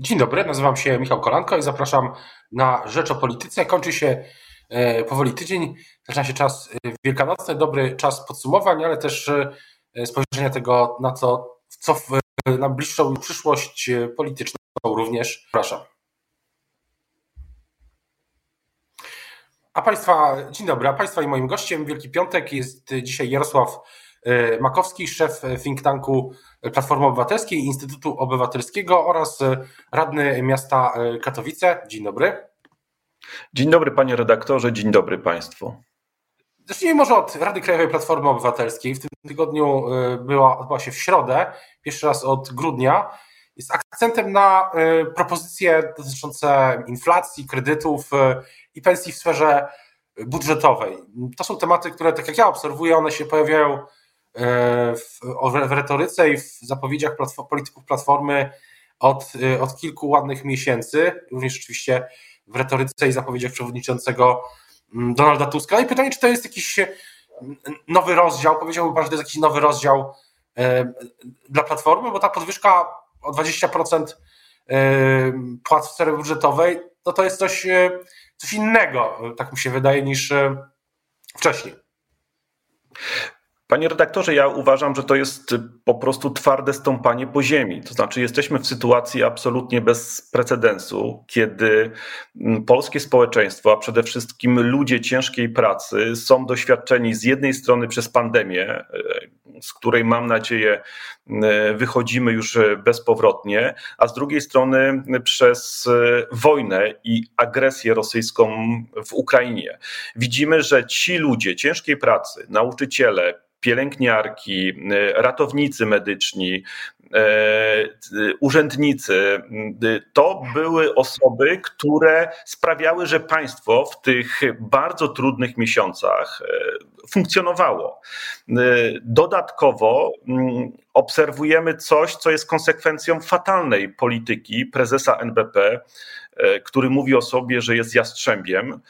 Dzień dobry, nazywam się Michał Kolanko i zapraszam na Rzecz o Polityce. Kończy się e, powoli tydzień, zaczyna się czas e, wielkanocny, dobry czas podsumowań, ale też e, spojrzenia tego, na to, co w najbliższą przyszłość polityczną również. Zapraszam. A Państwa, dzień dobry, a Państwa i moim gościem Wielki Piątek jest dzisiaj Jarosław Makowski, szef think tanku Platformy Obywatelskiej, Instytutu Obywatelskiego oraz radny miasta e, Katowice. Dzień dobry. Dzień dobry panie redaktorze, dzień dobry państwu. Zacznijmy może od Rady Krajowej Platformy Obywatelskiej. W tym tygodniu e, była, odbyła się w środę, pierwszy raz od grudnia. Jest akcentem na propozycje dotyczące inflacji, kredytów i pensji w sferze budżetowej. To są tematy, które, tak jak ja obserwuję, one się pojawiają E, w, w retoryce i w zapowiedziach platform, polityków Platformy od, e, od kilku ładnych miesięcy, również oczywiście w retoryce i zapowiedziach przewodniczącego mm, Donalda Tuska. No I pytanie, czy to jest jakiś e, nowy rozdział, powiedziałbym że to jest jakiś nowy rozdział dla Platformy, bo ta podwyżka o 20% płac w sferze budżetowej, no to jest coś, coś innego, tak mi się wydaje, niż wcześniej. Panie redaktorze, ja uważam, że to jest po prostu twarde stąpanie po ziemi. To znaczy, jesteśmy w sytuacji absolutnie bez precedensu, kiedy mm, polskie społeczeństwo, a przede wszystkim ludzie ciężkiej pracy, są doświadczeni z jednej strony przez pandemię, e, z której mam nadzieję wychodzimy już bezpowrotnie, a z drugiej strony przez e, wojnę i agresję rosyjską w Ukrainie. Widzimy, że ci ludzie ciężkiej pracy, nauczyciele, pielęgniarki, y, ratownicy medyczni, y, urzędnicy, y, to były osoby, które sprawiały, że państwo w tych bardzo trudnych miesiącach funkcjonowało. Dodatkowo mm, obserwujemy coś, co jest konsekwencją fatalnej polityki prezesa NBP, który mówi o sobie, że jest jastrzębiem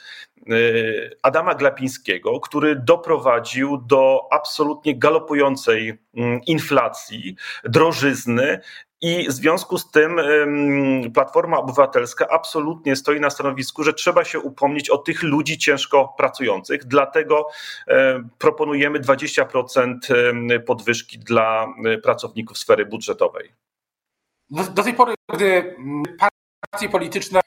Y, Adama Glapińskiego, który doprowadził do absolutnie galopującej mm, inflacji, drożyzny. I w związku z tym Platforma Obywatelska absolutnie stoi na stanowisku, że trzeba się upomnieć o tych ludzi ciężko pracujących. Dlatego e, proponujemy 20% podwyżki dla e, pracowników sfery budżetowej. Do, do tej pory, gdy partie polityczne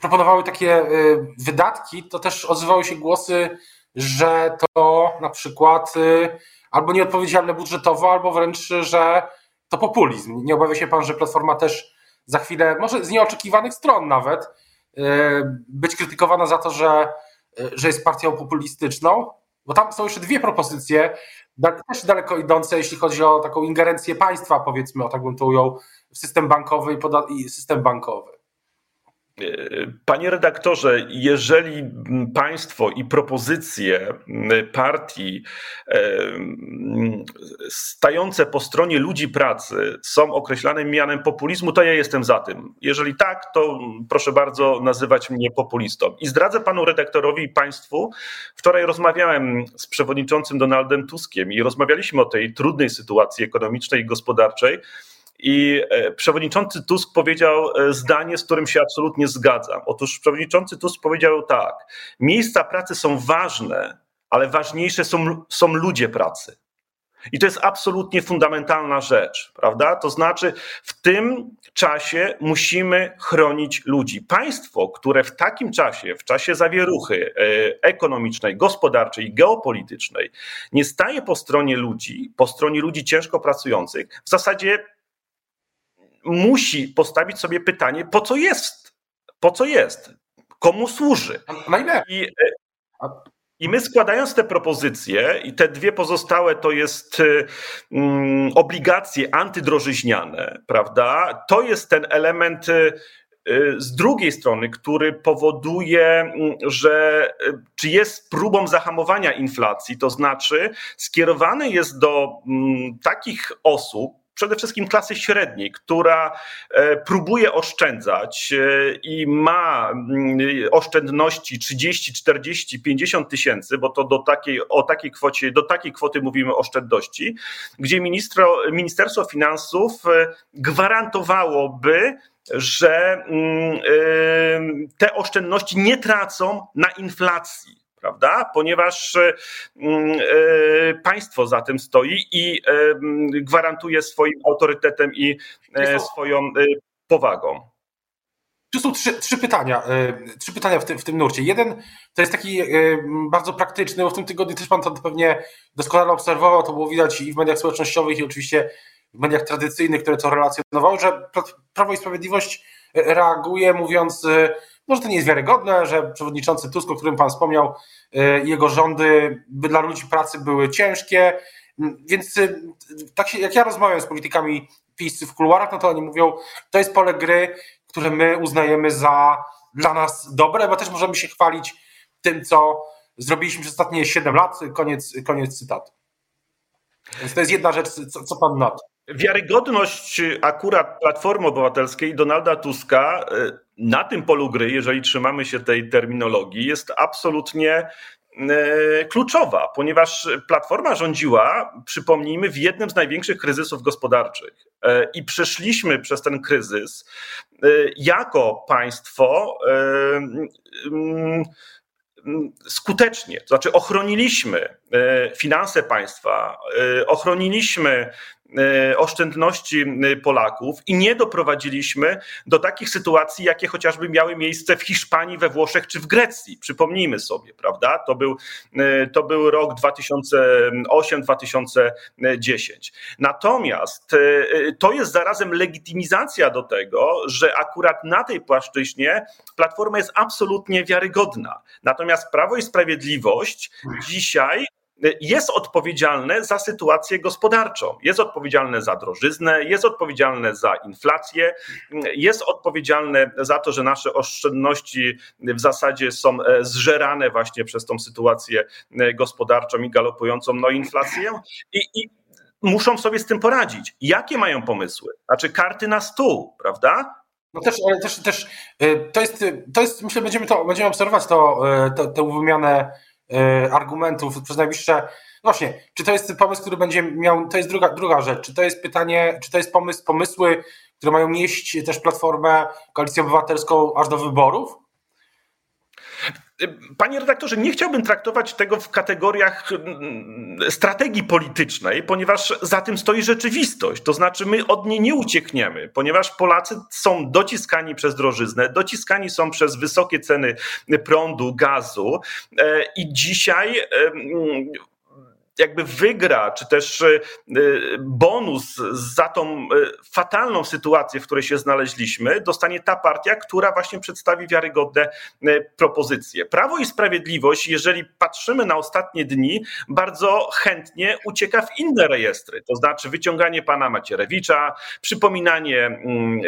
proponowały takie y, wydatki, to też odzywały się głosy, że to na przykład y, albo nieodpowiedzialne budżetowo, albo wręcz, że to populizm. Nie obawia się pan, że Platforma też za chwilę, może z nieoczekiwanych stron nawet, y, być krytykowana za to, że, że jest partią populistyczną? Bo tam są jeszcze dwie propozycje, też daleko idące, jeśli chodzi o taką ingerencję państwa, powiedzmy, o tak bym to ujął, w system bankowy i system bankowy. Panie redaktorze, jeżeli państwo i propozycje partii stające po stronie ludzi pracy są określane mianem populizmu, to ja jestem za tym. Jeżeli tak, to proszę bardzo nazywać mnie populistą. I zdradzę panu redaktorowi i państwu, wczoraj rozmawiałem z przewodniczącym Donaldem Tuskiem i rozmawialiśmy o tej trudnej sytuacji ekonomicznej i gospodarczej. I e, przewodniczący Tusk powiedział e, zdanie, z którym się absolutnie zgadzam. Otóż przewodniczący Tusk powiedział tak: Miejsca pracy są ważne, ale ważniejsze są, są ludzie pracy. I to jest absolutnie fundamentalna rzecz, prawda? To znaczy, w tym czasie musimy chronić ludzi. Państwo, które w takim czasie, w czasie zawieruchy e, ekonomicznej, gospodarczej, geopolitycznej, nie staje po stronie ludzi, po stronie ludzi ciężko pracujących, w zasadzie musi postawić sobie pytanie, po co jest? Po co jest? Komu służy? I, e, i my składając te propozycje i te dwie pozostałe to jest um, obligacje antydrożyźniane, prawda? To jest ten element e, z drugiej strony, który powoduje, mm, że czy jest próbą zahamowania inflacji, to znaczy skierowany jest do takich osób, przede wszystkim klasy średniej, która e, próbuje oszczędzać e, i ma mm, oszczędności 30, 40, 50 tysięcy, bo to do takiej, o takiej kwocie, do takiej kwoty mówimy oszczędności, gdzie ministro, Ministerstwo Finansów e, gwarantowałoby, że mm, te oszczędności nie tracą na inflacji prawda? Ponieważ e, mm, e, państwo za tym stoi i e, gwarantuje swoim autorytetem i swoją powagą. Tu są trzy, trzy pytania, trzy pytania w tym, w tym nurcie. Jeden to jest taki bardzo praktyczny, bo w tym tygodniu też pan to pewnie doskonale obserwował, to było widać i w mediach społecznościowych i oczywiście w mediach tradycyjnych, które to relacjonowały, że Prawo i Sprawiedliwość reaguje mówiąc może to nie jest wiarygodne, że przewodniczący Tusk, o którym pan wspomniał, y, jego rządy by dla ludzi pracy były ciężkie. Mm, więc y, tak się, jak ja rozmawiam z politykami PiS w kuluarach, no to oni mówią, to jest pole gry, które my uznajemy za dla nas dobre, bo też możemy się chwalić tym, co zrobiliśmy przez ostatnie 7 lat. Koniec, koniec cytatu. Więc to jest jedna rzecz, co, co pan na to. Wiarygodność akurat Platformy Obywatelskiej Donalda Tuska y, na tym polu gry, jeżeli trzymamy się tej terminologii, jest absolutnie y, kluczowa, ponieważ Platforma rządziła, przypomnijmy, w jednym z największych kryzysów gospodarczych. Y, i przeszliśmy przez ten kryzys jako państwo skutecznie, to znaczy ochroniliśmy finanse państwa, ochroniliśmy E, oszczędności e, Polaków i nie doprowadziliśmy do takich sytuacji, jakie chociażby miały miejsce w Hiszpanii, we Włoszech czy w Grecji. Przypomnijmy sobie, prawda? To był, e, to był rok 2008-2010. Natomiast to jest zarazem legitymizacja do tego, że akurat na tej płaszczyźnie Platforma jest absolutnie wiarygodna. Natomiast Prawo i Sprawiedliwość dzisiaj jest odpowiedzialne za sytuację gospodarczą, jest odpowiedzialne za drożyznę, jest odpowiedzialne za inflację, jest odpowiedzialne za to, że nasze oszczędności w zasadzie są e, zżerane właśnie przez tą sytuację e, gospodarczą i galopującą no, inflację. I, i muszą sobie z tym poradzić. Jakie mają pomysły? Znaczy karty na stół, prawda? No też, ale też, też e, to jest, to jest, myślę, będziemy to, będziemy obserwować to, tę wymianę argumentów przez najbliższe. Właśnie, czy to jest pomysł, który będzie miał. To jest druga, druga rzecz. Czy to jest pytanie, czy to jest pomysł, pomysły, które mają nieść też platformę koalicję obywatelską aż do wyborów? Panie redaktorze, nie chciałbym traktować tego w kategoriach mm, strategii politycznej, ponieważ za tym stoi rzeczywistość. To znaczy, my od niej nie uciekniemy, ponieważ Polacy są dociskani przez drożyznę, dociskani są przez wysokie ceny prądu, gazu e, i dzisiaj jakby wygra, czy też y, y, bonus za tą y, fatalną sytuację, w której się znaleźliśmy, dostanie ta partia, która właśnie przedstawi wiarygodne propozycje. Prawo i Sprawiedliwość, jeżeli patrzymy na ostatnie dni, bardzo chętnie ucieka w inne rejestry, to znaczy wyciąganie pana Macierewicza, przypominanie. Mm,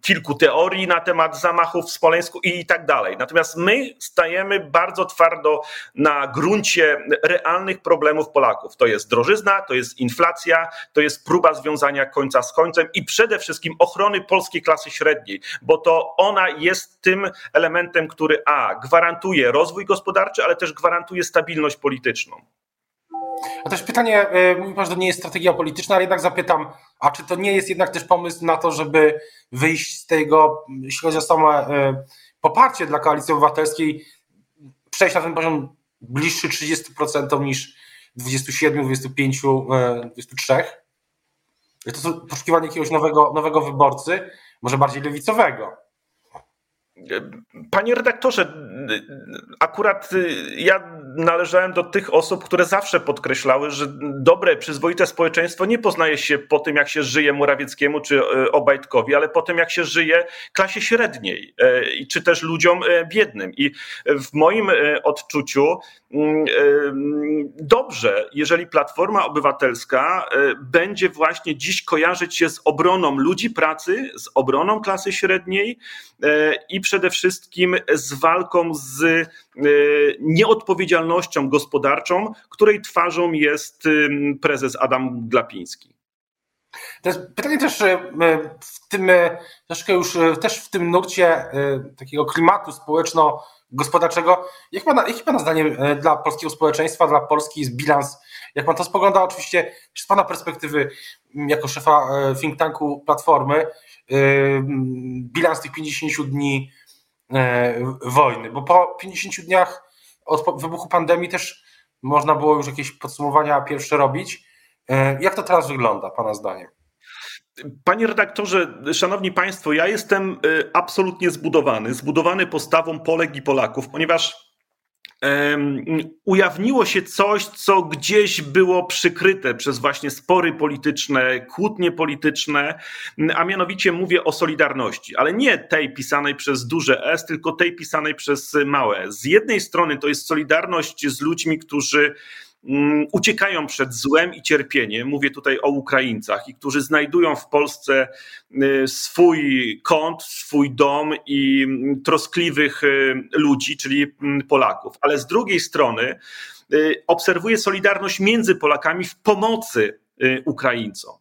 kilku teorii na temat zamachów w Smoleńsku i tak dalej. Natomiast my stajemy bardzo twardo na gruncie realnych problemów Polaków. To jest drożyzna, to jest inflacja, to jest próba związania końca z końcem i przede wszystkim ochrony polskiej klasy średniej, bo to ona jest tym elementem, który a gwarantuje rozwój gospodarczy, ale też gwarantuje stabilność polityczną. A też pytanie, e, mówi pan, że to nie jest strategia polityczna, ale jednak zapytam, a czy to nie jest jednak też pomysł na to, żeby wyjść z tego, jeśli chodzi o same e, poparcie dla koalicji obywatelskiej, przejść na ten poziom bliższy 30% niż 27, 25, 23? To poszukiwanie jakiegoś nowego, nowego wyborcy, może bardziej lewicowego. Panie redaktorze, akurat ja należałem do tych osób, które zawsze podkreślały, że dobre, przyzwoite społeczeństwo nie poznaje się po tym, jak się żyje Morawieckiemu czy e, Obajtkowi, ale po tym, jak się żyje klasie średniej, e, czy też ludziom e, biednym. I w moim odczuciu mm, dobrze, jeżeli Platforma Obywatelska będzie właśnie dziś kojarzyć się z obroną ludzi pracy, z obroną klasy średniej i przede wszystkim z walką z nieodpowiedzialnością gospodarczą, której twarzą jest prezes Adam Glapiński. To jest pytanie też w tym, troszkę już też w tym nurcie takiego klimatu społeczno-gospodarczego. Jak pana, jaki pana dla polskiego społeczeństwa, dla Polski jest bilans? Jak pan to spogląda, oczywiście z pana perspektywy jako szefa think tanku Platformy, bilans tych 50 dni wojny, bo po 50 dniach od wybuchu pandemii też można było już jakieś podsumowania pierwsze robić. E, jak to teraz wygląda, Pana zdaniem? Panie redaktorze, szanowni państwo, ja jestem e, absolutnie zbudowany, zbudowany postawą Polek i Polaków, ponieważ ujawniło się coś, co gdzieś było przykryte przez właśnie spory polityczne, kłótnie polityczne, a mianowicie mówię o Solidarności, ale nie tej pisanej przez duże S, tylko tej pisanej przez małe. Z jednej strony to jest Solidarność z ludźmi, którzy uciekają przed złem i cierpieniem. Mówię tutaj o Ukraińcach, i którzy znajdują w Polsce y, swój kąt, swój dom i mm, troskliwych y, ludzi, czyli mm, Polaków. Ale z drugiej strony y, obserwuję solidarność między Polakami w pomocy Ukraińcom.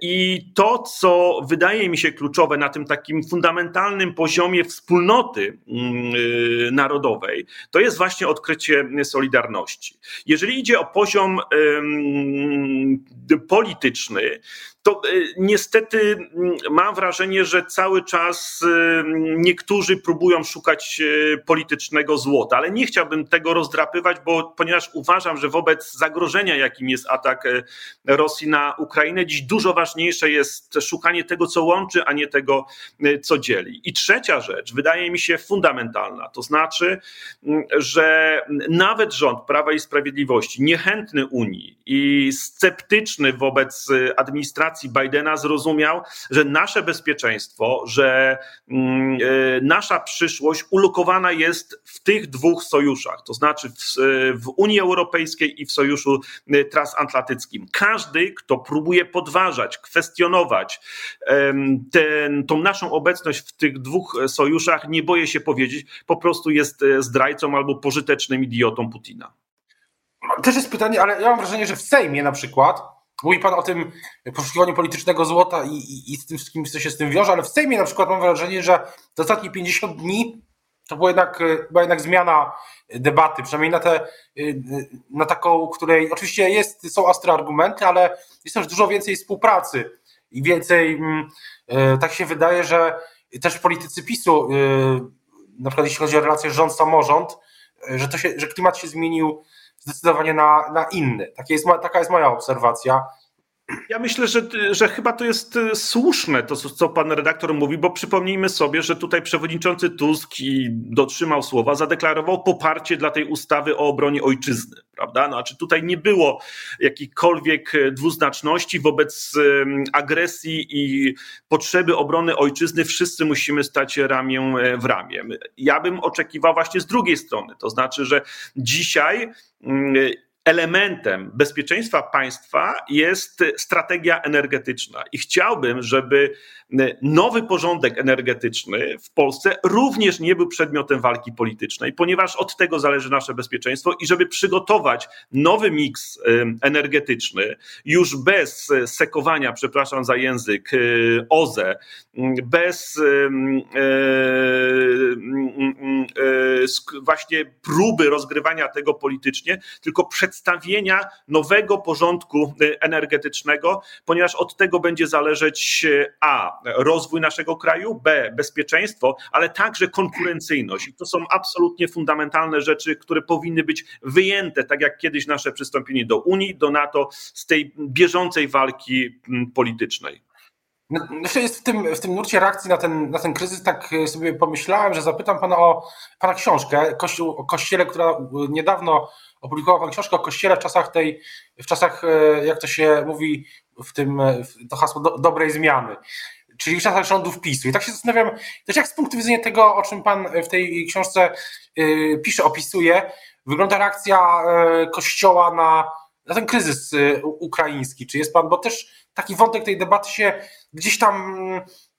I to, co wydaje mi się kluczowe na tym takim fundamentalnym poziomie wspólnoty narodowej, to jest właśnie odkrycie solidarności. Jeżeli idzie o poziom polityczny, to e, niestety mm, mam wrażenie, że cały czas e, niektórzy próbują szukać e, politycznego złota, ale nie chciałbym tego rozdrapywać, bo ponieważ uważam, że wobec zagrożenia, jakim jest atak Rosji na Ukrainę, dziś dużo ważniejsze jest szukanie tego, co łączy, a nie tego, co dzieli. I trzecia rzecz, wydaje mi się fundamentalna, to znaczy, że nawet rząd Prawa i Sprawiedliwości, niechętny Unii i sceptyczny wobec administracji, administracji Bidena zrozumiał, że nasze bezpieczeństwo, że e, nasza przyszłość ulokowana jest w tych dwóch sojuszach, to znaczy w, e, w Unii Europejskiej i w Sojuszu e, Transatlantyckim. Każdy, kto próbuje podważać, kwestionować ten, tą naszą obecność w tych dwóch sojuszach, nie boję się powiedzieć, po prostu jest zdrajcą albo pożytecznym idiotą Putina. Też jest pytanie, ale ja mam wrażenie, że w Sejmie na przykład Mówi Pan o tym poszukiwaniu politycznego złota i, i, i z tym wszystkim, co się z tym wiąże, ale w Sejmie na przykład mam wrażenie, że te ostatnie 50 dni to była jednak, była jednak zmiana debaty, przynajmniej na, te, na taką, której oczywiście jest, są ostre argumenty, ale jest też dużo więcej współpracy i więcej, mm, e, tak się wydaje, że też politycy PiSu, e, na przykład jeśli chodzi o relacje rząd-samorząd, e, że, to się, że klimat się zmienił zdecydowanie na, na inny. Takie jest, taka jest moja obserwacja. Ja myślę, że, że chyba to jest e, słuszne, to co pan redaktor mówi, bo przypomnijmy sobie, że tutaj przewodniczący Tusk i dotrzymał słowa, zadeklarował poparcie dla tej ustawy o obronie ojczyzny, prawda? No, czy tutaj nie było jakiejkolwiek e, dwuznaczności wobec agresji i potrzeby obrony ojczyzny, wszyscy musimy stać ramię e, w ramię. Ja bym oczekiwał właśnie z drugiej strony, to znaczy, że dzisiaj elementem bezpieczeństwa państwa jest strategia energetyczna. I chciałbym, żeby nowy porządek energetyczny w Polsce również nie był przedmiotem walki politycznej, ponieważ od tego zależy nasze bezpieczeństwo i żeby przygotować nowy miks energetyczny, już bez sekowania, przepraszam za język, y, OZE, bez y, y, właśnie próby rozgrywania tego politycznie, tylko przedstawienia nowego porządku energetycznego, ponieważ od tego będzie zależeć A rozwój naszego kraju, B bezpieczeństwo, ale także konkurencyjność. I to są absolutnie fundamentalne rzeczy, które powinny być wyjęte, tak jak kiedyś nasze przystąpienie do Unii, do NATO, z tej bieżącej walki politycznej. No, jeszcze jest w tym, w tym nurcie reakcji na ten, na ten kryzys, tak sobie pomyślałem, że zapytam pana o pana książkę Kościół, o Kościele, która niedawno opublikowała pan książkę o Kościele w czasach tej, w czasach, e, jak to się mówi, w tym to hasło do, dobrej zmiany czyli w czasach rządów PiSu. I tak się zastanawiam, też jak z punktu widzenia tego, o czym Pan w tej książce pisze, opisuje, wygląda reakcja Kościoła na, na ten kryzys ukraiński. Czy jest Pan, bo też taki wątek tej debaty się gdzieś tam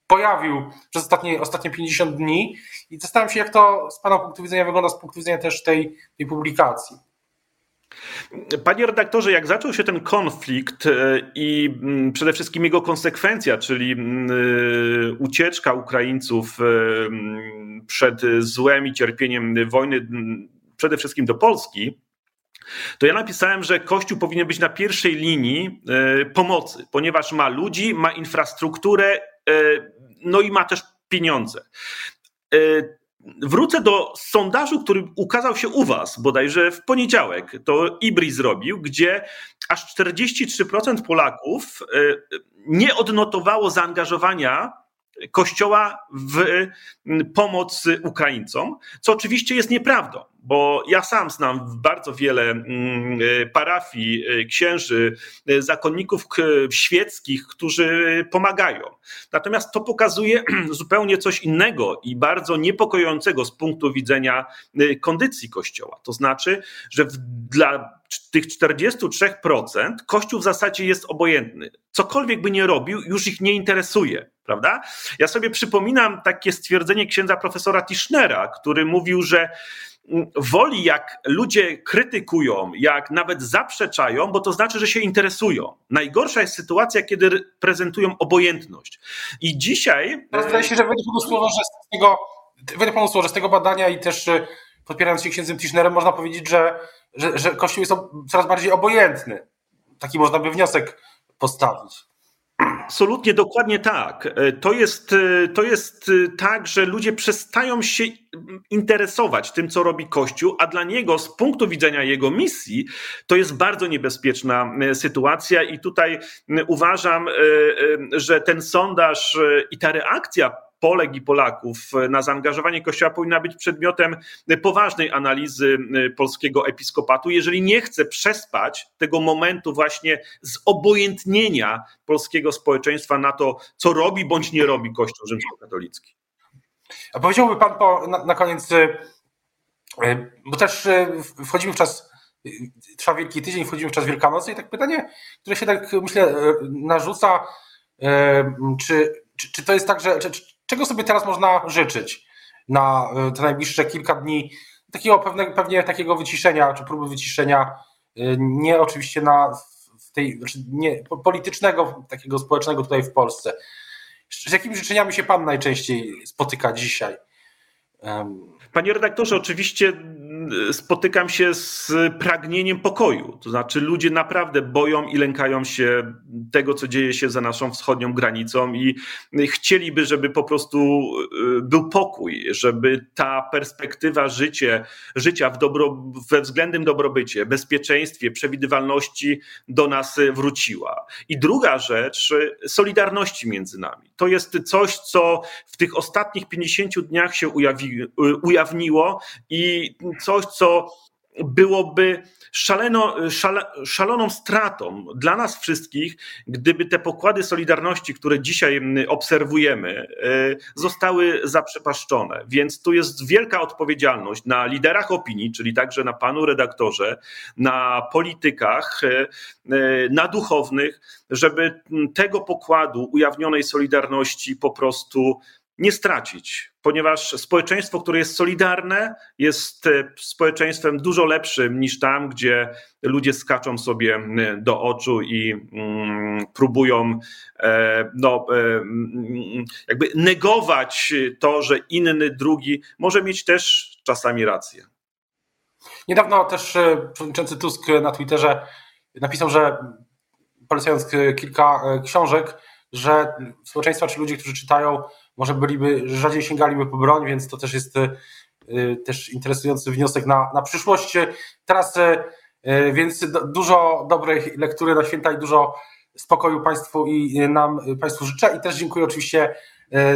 pojawił przez ostatnie, ostatnie 50 dni i zastanawiam się, jak to z Pana punktu widzenia wygląda z punktu widzenia też tej, tej publikacji. Panie redaktorze, jak zaczął się ten konflikt e, i mm, przede wszystkim jego konsekwencja, czyli mm, e, ucieczka Ukraińców e, mm, przed złem i cierpieniem wojny, przede wszystkim do Polski, to ja napisałem, że Kościół powinien być na pierwszej linii pomocy, ponieważ ma ludzi, ma infrastrukturę, no i ma też pieniądze Wrócę do sondażu, który ukazał się u Was bodajże w poniedziałek. To IBRI zrobił, gdzie aż 43% Polaków e, nie odnotowało zaangażowania Kościoła w pomoc Ukraińcom, co oczywiście jest nieprawdą bo ja sam znam bardzo wiele mm, e, parafii, e, księży, e, zakonników świeckich, którzy pomagają. Natomiast to pokazuje zupełnie coś innego i bardzo niepokojącego z punktu widzenia kondycji Kościoła. To znaczy, że dla tych 43% Kościół w zasadzie jest obojętny. Cokolwiek by nie robił, już ich nie interesuje, prawda? Ja sobie przypominam takie stwierdzenie księdza profesora Tischnera, który mówił, że woli, jak ludzie krytykują, jak nawet zaprzeczają, bo to znaczy, że się interesują. Najgorsza jest sytuacja, kiedy prezentują obojętność. I dzisiaj. Teraz wydaje się, że według panu słowa, że z tego, według panu słowa, że z tego badania i też e, podpierając się księdzem Tischnerem, można powiedzieć, że, że, że Kościół jest coraz bardziej obojętny. Taki można by wniosek postawić. Absolutnie, dokładnie tak. E, to jest, e, to jest e, tak, że ludzie przestają się interesować tym, co robi Kościół, a dla niego, z punktu widzenia jego misji, to jest bardzo niebezpieczna sytuacja. I tutaj uważam, że ten sondaż i ta reakcja Polek i Polaków na zaangażowanie Kościoła powinna być przedmiotem poważnej analizy y, polskiego episkopatu, jeżeli nie chce przespać tego momentu właśnie zobojętnienia polskiego społeczeństwa na to, co robi bądź nie robi Kościół rzymskokatolicki. A powiedziałby Pan po, na, na koniec, y, y, bo też wchodzimy w czas trwa Wielki Tydzień, wchodzimy w czas Wielkanocy i tak pytanie, które się tak myślę narzuca, czy, czy, czy to jest tak, że czy, Czego sobie teraz można życzyć na e, te najbliższe kilka dni? Takiego pewne, pewnie takiego wyciszenia, czy próby wyciszenia, e, nie oczywiście na tej, znaczy nie, politycznego, takiego społecznego tutaj w Polsce. Z jakimi życzeniami się Pan najczęściej spotyka dzisiaj? Panie redaktorze, oczywiście spotykam się z pragnieniem pokoju. To znaczy, ludzie naprawdę boją i lękają się tego, co dzieje się za naszą wschodnią granicą, i chcieliby, żeby po prostu y, był pokój, żeby ta perspektywa życie, życia w dobro, we względnym dobrobycie, bezpieczeństwie, przewidywalności do nas wróciła. I druga rzecz, solidarności między nami. To jest coś, co w tych ostatnich 50 dniach się ujawi, y, ujawniło i coś, co byłoby szaleno, szale, szaloną stratą dla nas wszystkich, gdyby te pokłady Solidarności, które dzisiaj obserwujemy, e, zostały zaprzepaszczone. Więc tu jest wielka odpowiedzialność na liderach opinii, czyli także na panu redaktorze, na politykach, e, e, na duchownych, żeby tego pokładu ujawnionej Solidarności po prostu nie stracić, ponieważ społeczeństwo, które jest solidarne, jest e, społeczeństwem dużo lepszym niż tam, gdzie ludzie skaczą sobie do oczu i mm, próbują e, no, e, mm, jakby negować to, że inny, drugi może mieć też czasami rację. Niedawno też przewodniczący Tusk na Twitterze napisał, że polecając kilka książek, że społeczeństwa czy ludzie, którzy czytają, może byliby, rzadziej sięgaliby po broń, więc to też jest y, y, też interesujący wniosek na, na przyszłość. Teraz y, więc dużo dobrej lektury na święta i dużo spokoju Państwu i nam Państwu życzę i też dziękuję oczywiście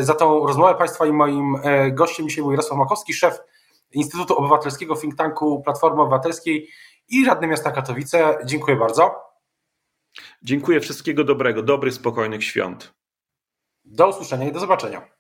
za tą rozmowę Państwa i moim gościem dzisiaj był Jarosław Makowski, szef Instytutu Obywatelskiego think tanku Platformy Obywatelskiej i radny miasta Katowice. Dziękuję bardzo. Dziękuję wszystkiego dobrego, dobrych, spokojnych świąt. Do usłyszenia i do zobaczenia.